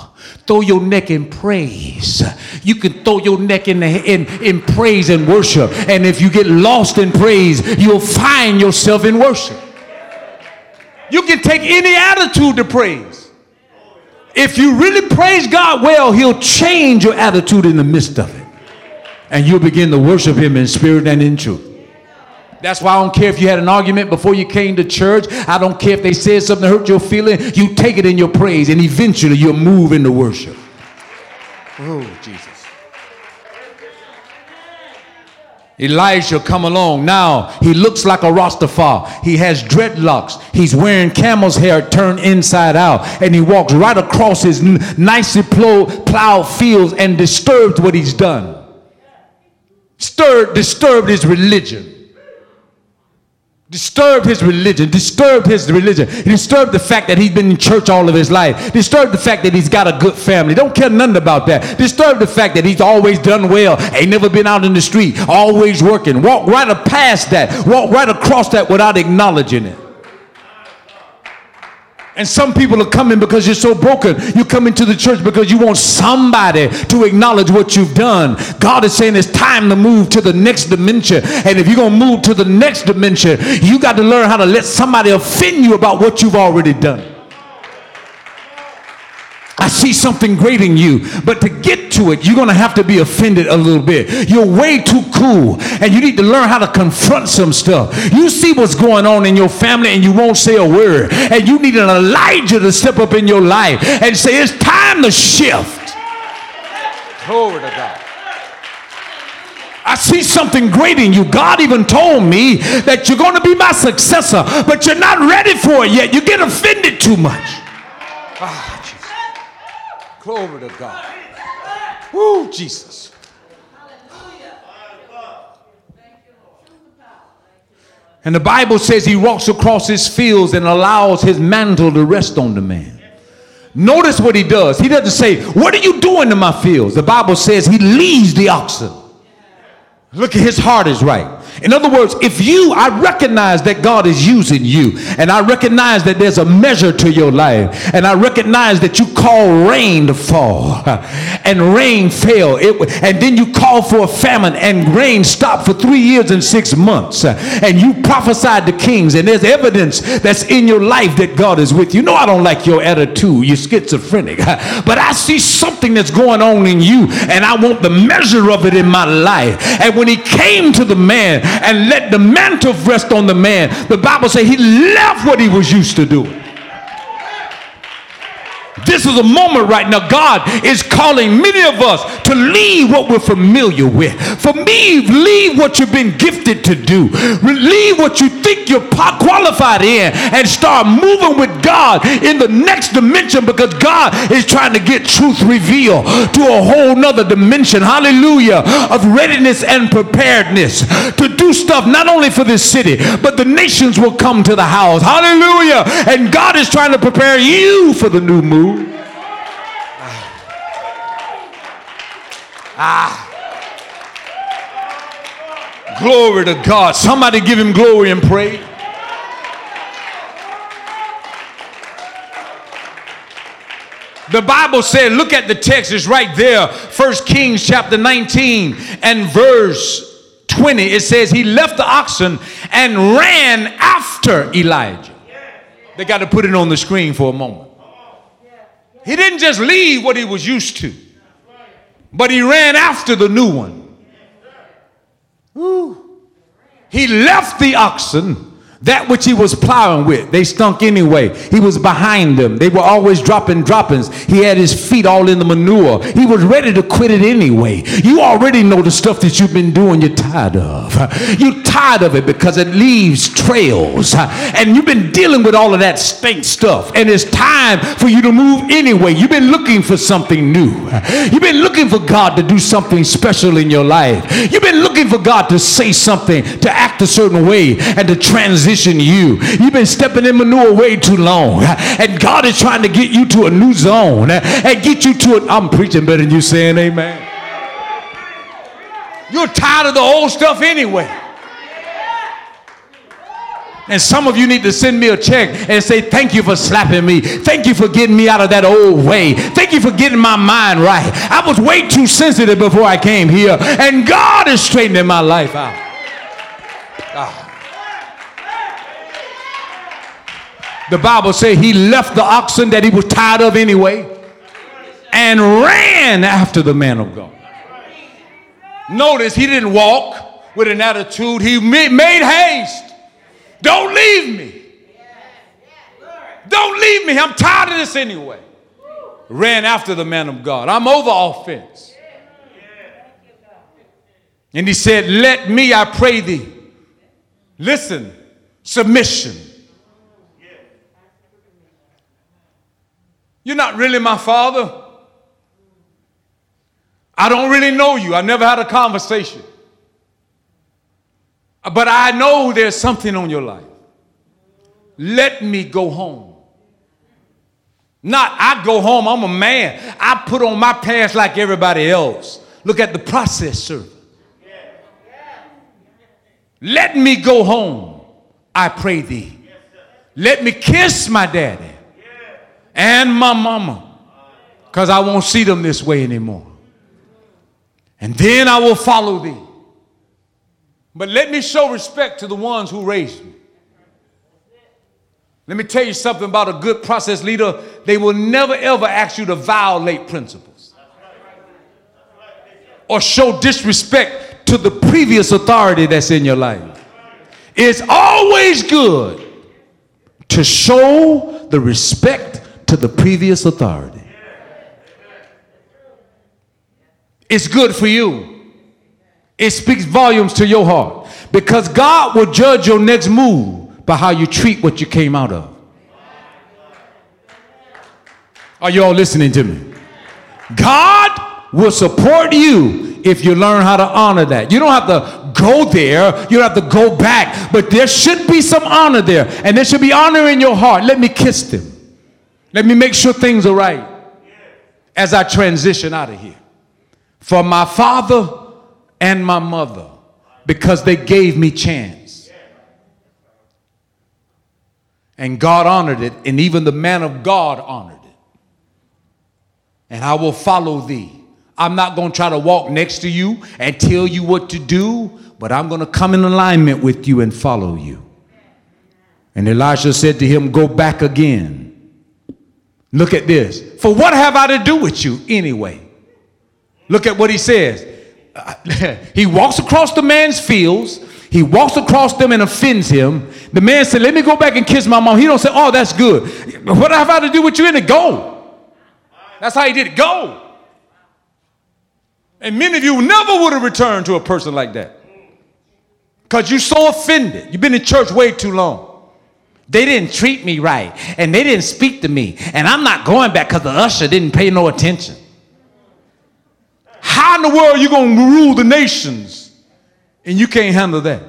Throw your neck in praise. You can throw your neck in, the, in, in praise and worship. And if you get lost in praise, you'll find yourself in worship. You can take any attitude to praise. If you really praise God well, He'll change your attitude in the midst of it. And you'll begin to worship Him in spirit and in truth. That's why I don't care if you had an argument before you came to church. I don't care if they said something that hurt your feeling. You take it in your praise, and eventually you'll move into worship. Oh, Jesus. Elijah come along. Now he looks like a Rastafari. He has dreadlocks. He's wearing camel's hair turned inside out. And he walks right across his nicely plowed fields and disturbs what he's done. Stirred, disturbed his religion disturbed his religion, disturbed his religion, disturbed the fact that he's been in church all of his life, disturbed the fact that he's got a good family. Don't care nothing about that. Disturbed the fact that he's always done well, ain't never been out in the street, always working. Walk right past that, walk right across that without acknowledging it. And some people are coming because you're so broken. You come into the church because you want somebody to acknowledge what you've done. God is saying it's time to move to the next dimension. And if you're going to move to the next dimension, you got to learn how to let somebody offend you about what you've already done. I see something great in you. But to get to it, you're going to have to be offended a little bit. You're way too cool. And you need to learn how to confront some stuff. You see what's going on in your family and you won't say a word. And you need an Elijah to step up in your life and say, it's time to shift. Glory to God. I see something great in you. God even told me that you're going to be my successor, but you're not ready for it yet. You get offended too much. Ah. Glory to God. Woo, Jesus. And the Bible says he walks across his fields and allows his mantle to rest on the man. Notice what he does. He doesn't say, What are you doing in my fields? The Bible says he leads the oxen. Look at his heart is right. In other words, if you, I recognize that God is using you, and I recognize that there's a measure to your life, and I recognize that you call rain to fall, <laughs> and rain fell, it, and then you call for a famine, and rain stopped for three years and six months, <laughs> and you prophesied to kings, and there's evidence that's in your life that God is with you. No, I don't like your attitude. You're schizophrenic, <laughs> but I see something that's going on in you, and I want the measure of it in my life. And when he came to the man, and let the mantle rest on the man. The Bible says he left what he was used to doing. This is a moment right now. God is calling many of us to leave what we're familiar with. For me, leave what you've been gifted to do. Leave what you think you're qualified in and start moving with God in the next dimension because God is trying to get truth revealed to a whole nother dimension. Hallelujah. Of readiness and preparedness to do stuff not only for this city, but the nations will come to the house. Hallelujah. And God is trying to prepare you for the new move. Ah. Glory to God. Somebody give him glory and praise. The Bible said, look at the text, it's right there. First Kings chapter 19 and verse 20. It says, He left the oxen and ran after Elijah. They got to put it on the screen for a moment. He didn't just leave what he was used to, but he ran after the new one. Ooh. He left the oxen that which he was plowing with, they stunk anyway. He was behind them. They were always dropping droppings. He had his feet all in the manure. He was ready to quit it anyway. You already know the stuff that you've been doing, you're tired of. You're tired of it because it leaves trails. And you've been dealing with all of that stink stuff. And it's time for you to move anyway. You've been looking for something new. You've been looking for God to do something special in your life. You've been looking for God to say something, to act a certain way, and to transition you. You've been stepping in manure way too long. And God is trying to get you to a new zone and get you to it. I'm preaching better than you saying amen. You're tired of the old stuff anyway. And some of you need to send me a check and say, Thank you for slapping me. Thank you for getting me out of that old way. Thank you for getting my mind right. I was way too sensitive before I came here, and God is straightening my life out. Ah. The Bible says he left the oxen that he was tired of anyway and ran after the man of God. Notice he didn't walk with an attitude, he made haste. Don't leave me. Don't leave me. I'm tired of this anyway. Ran after the man of God. I'm over offense. And he said, Let me, I pray thee. Listen, submission You're not really my father. I don't really know you. I never had a conversation. But I know there's something on your life. Let me go home. Not I go home, I'm a man. I put on my pants like everybody else. Look at the process servant. Let me go home, I pray thee. Let me kiss my daddy and my mama because I won't see them this way anymore. And then I will follow thee. But let me show respect to the ones who raised me. Let me tell you something about a good process leader. They will never ever ask you to violate principles or show disrespect to the previous authority that's in your life. It's always good to show the respect to the previous authority. It's good for you. It speaks volumes to your heart because God will judge your next move by how you treat what you came out of. Are you all listening to me? God will support you if you learn how to honor that. You don't have to go there, you don't have to go back, but there should be some honor there, and there should be honor in your heart. Let me kiss them. Let me make sure things are right as I transition out of here. For my father and my mother, because they gave me chance. And God honored it, and even the man of God honored it. And I will follow thee. I'm not going to try to walk next to you and tell you what to do, but I'm going to come in alignment with you and follow you. And Elisha said to him, Go back again Look at this. For what have I to do with you anyway? Look at what he says. <laughs> he walks across the man's fields. He walks across them and offends him. The man said, Let me go back and kiss my mom. He don't say, Oh, that's good. What have I to do with you in? Go. That's how he did it. Go. And many of you never would have returned to a person like that. Because you're so offended. You've been in church way too long. They didn't treat me right and they didn't speak to me. And I'm not going back because the usher didn't pay no attention. How in the world are you going to rule the nations and you can't handle that?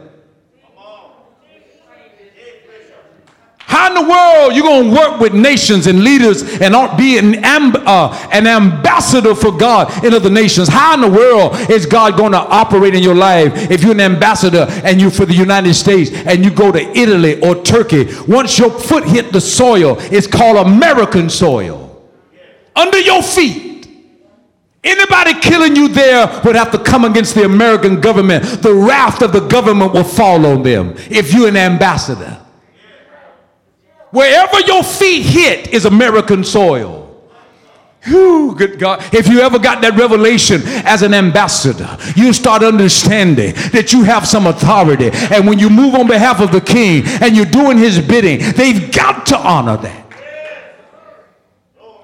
In the world you're going to work with nations and leaders and be an, amb- uh, an ambassador for God in other nations? How in the world is God going to operate in your life if you're an ambassador and you're for the United States and you go to Italy or Turkey? Once your foot hit the soil, it's called American soil. Under your feet. Anybody killing you there would have to come against the American government. The wrath of the government will fall on them if you're an ambassador. Wherever your feet hit is American soil. Whew, good God. If you ever got that revelation as an ambassador, you start understanding that you have some authority. And when you move on behalf of the king and you're doing his bidding, they've got to honor that.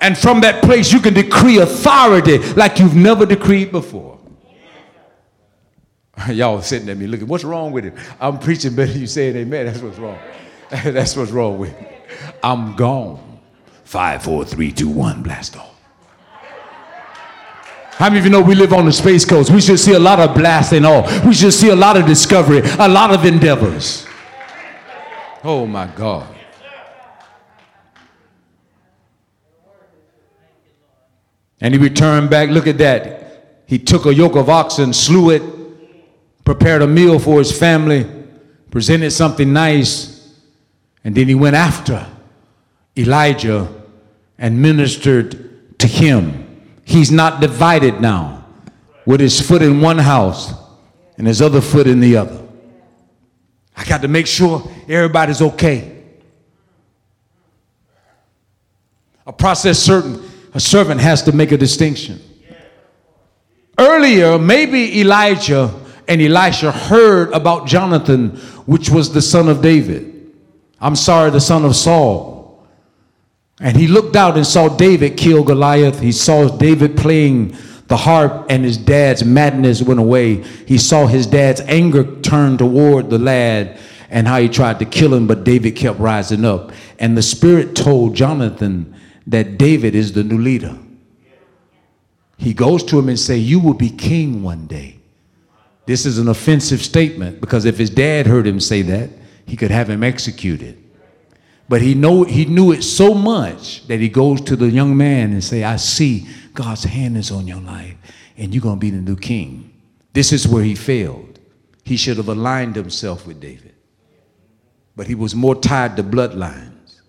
And from that place, you can decree authority like you've never decreed before. <laughs> Y'all sitting at me looking, what's wrong with it? I'm preaching better you saying amen. <laughs> That's what's wrong. <laughs> That's what's wrong with it. I'm gone. Five, four, three, two, one, blast off. How many of you know we live on the Space Coast? We should see a lot of blasting off. We should see a lot of discovery, a lot of endeavors. Oh my God. And he returned back. Look at that. He took a yoke of oxen, slew it, prepared a meal for his family, presented something nice, and then he went after Elijah and ministered to him. He's not divided now with his foot in one house and his other foot in the other. I got to make sure everybody's okay. A process certain a servant has to make a distinction. Earlier, maybe Elijah and Elisha heard about Jonathan, which was the son of David. I'm sorry, the son of Saul. And he looked out and saw David kill Goliath. He saw David playing the harp, and his dad's madness went away. He saw his dad's anger turn toward the lad and how he tried to kill him, but David kept rising up. And the Spirit told Jonathan that David is the new leader. He goes to him and say, "You will be king one day." This is an offensive statement because if his dad heard him say that, he could have him executed. But he know he knew it so much that he goes to the young man and say, "I see God's hand is on your life and you're going to be the new king." This is where he failed. He should have aligned himself with David. But he was more tied to bloodlines.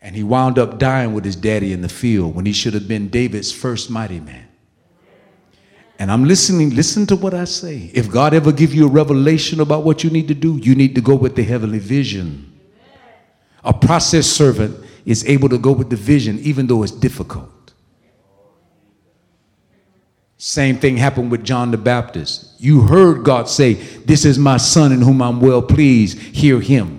And he wound up dying with his daddy in the field when he should have been David's first mighty man. And I'm listening, listen to what I say. If God ever give you a revelation about what you need to do, you need to go with the heavenly vision. A process servant is able to go with the vision even though it's difficult. Same thing happened with John the Baptist. You heard God say, This is my son in whom I'm well pleased. Hear him.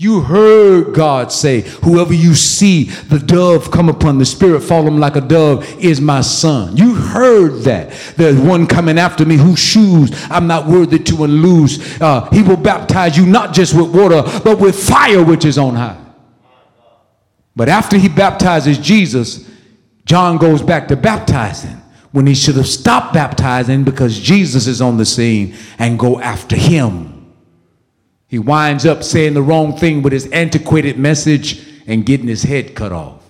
You heard God say, Whoever you see the dove come upon, the Spirit fall him like a dove, is my son. You heard that. There's one coming after me whose shoes I'm not worthy to unloose. Uh, he will baptize you not just with water, but with fire which is on high. But after he baptizes Jesus, John goes back to baptizing when he should have stopped baptizing because Jesus is on the scene and go after him. He winds up saying the wrong thing with his antiquated message and getting his head cut off.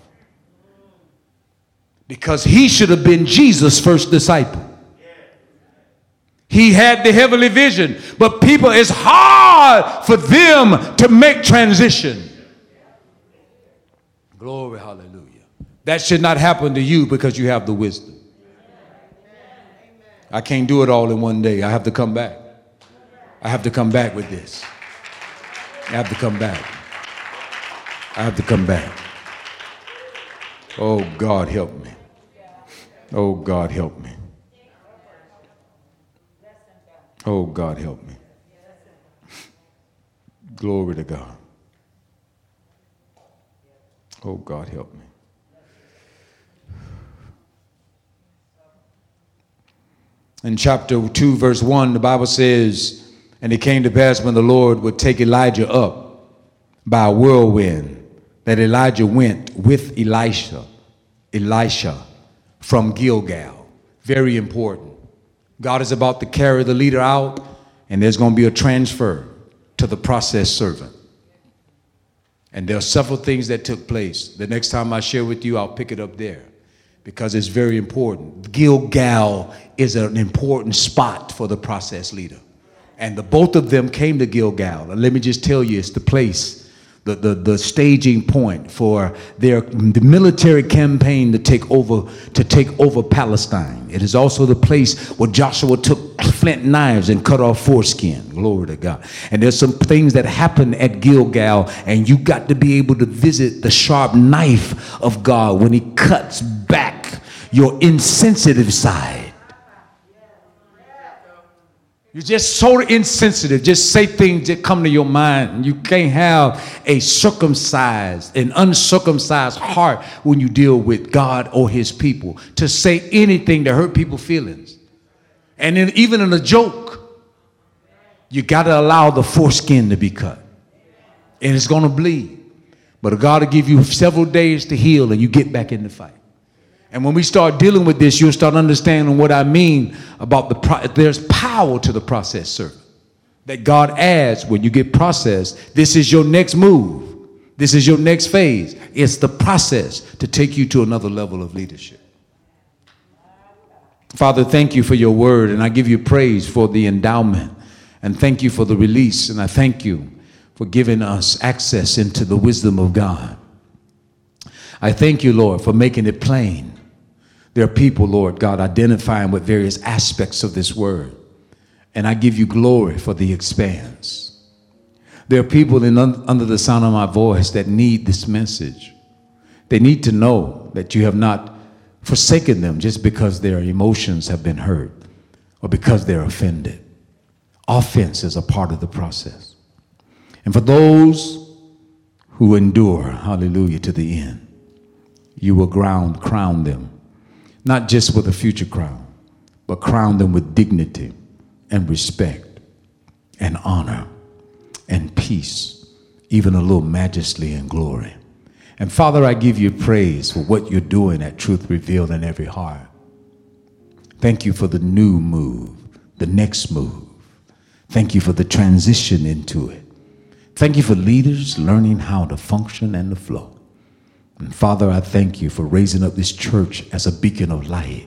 Because he should have been Jesus' first disciple. He had the heavenly vision, but people, it's hard for them to make transition. Glory, hallelujah. That should not happen to you because you have the wisdom. I can't do it all in one day. I have to come back. I have to come back with this. I have to come back. I have to come back. Oh, God, help me. Oh, God, help me. Oh, God, help me. Glory to God. Oh, God, help me. In chapter 2, verse 1, the Bible says, and it came to pass when the Lord would take Elijah up by a whirlwind, that Elijah went with Elisha, Elisha from Gilgal. Very important. God is about to carry the leader out, and there's going to be a transfer to the process servant. And there are several things that took place. The next time I share with you, I'll pick it up there because it's very important. Gilgal is an important spot for the process leader. And the both of them came to Gilgal. And let me just tell you, it's the place, the, the, the staging point for their the military campaign to take over to take over Palestine. It is also the place where Joshua took flint knives and cut off foreskin. Glory to God. And there's some things that happen at Gilgal, and you got to be able to visit the sharp knife of God when He cuts back your insensitive side. You're just so insensitive. Just say things that come to your mind. You can't have a circumcised, an uncircumcised heart when you deal with God or His people to say anything to hurt people's feelings. And then, even in a joke, you got to allow the foreskin to be cut. And it's going to bleed. But God will give you several days to heal and you get back in the fight. And when we start dealing with this, you'll start understanding what I mean about the pro- there's power to the process servant that God adds when you get processed. This is your next move. This is your next phase. It's the process to take you to another level of leadership. Father, thank you for your word, and I give you praise for the endowment, and thank you for the release, and I thank you for giving us access into the wisdom of God. I thank you, Lord, for making it plain there are people, Lord God, identifying with various aspects of this word. And I give you glory for the expanse. There are people in, under the sound of my voice that need this message. They need to know that you have not forsaken them just because their emotions have been hurt or because they're offended. Offense is a part of the process. And for those who endure, hallelujah, to the end, you will ground, crown them not just with a future crown, but crown them with dignity and respect and honor and peace, even a little majesty and glory. And Father, I give you praise for what you're doing at Truth Revealed in every heart. Thank you for the new move, the next move. Thank you for the transition into it. Thank you for leaders learning how to function and to flow. And Father, I thank you for raising up this church as a beacon of light.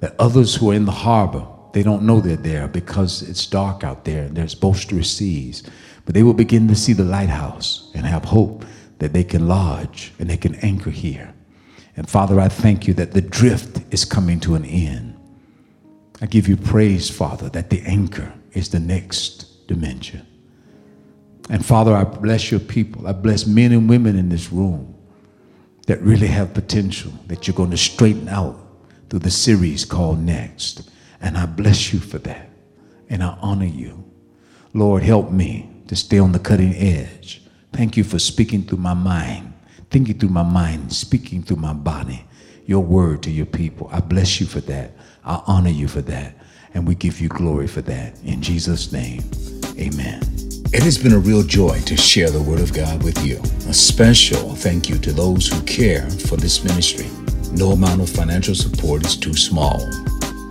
That others who are in the harbor, they don't know they're there because it's dark out there and there's boisterous seas. But they will begin to see the lighthouse and have hope that they can lodge and they can anchor here. And Father, I thank you that the drift is coming to an end. I give you praise, Father, that the anchor is the next dimension. And Father, I bless your people. I bless men and women in this room that really have potential that you're going to straighten out through the series called Next. And I bless you for that. And I honor you. Lord, help me to stay on the cutting edge. Thank you for speaking through my mind, thinking through my mind, speaking through my body, your word to your people. I bless you for that. I honor you for that. And we give you glory for that. In Jesus' name, amen. It has been a real joy to share the Word of God with you. A special thank you to those who care for this ministry. No amount of financial support is too small.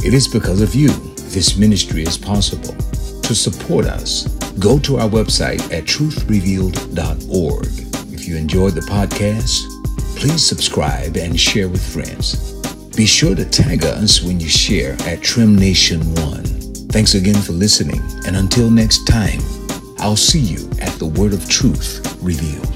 It is because of you this ministry is possible. To support us, go to our website at truthrevealed.org. If you enjoyed the podcast, please subscribe and share with friends. Be sure to tag us when you share at Trim Nation One. Thanks again for listening, and until next time, I'll see you at the Word of Truth revealed.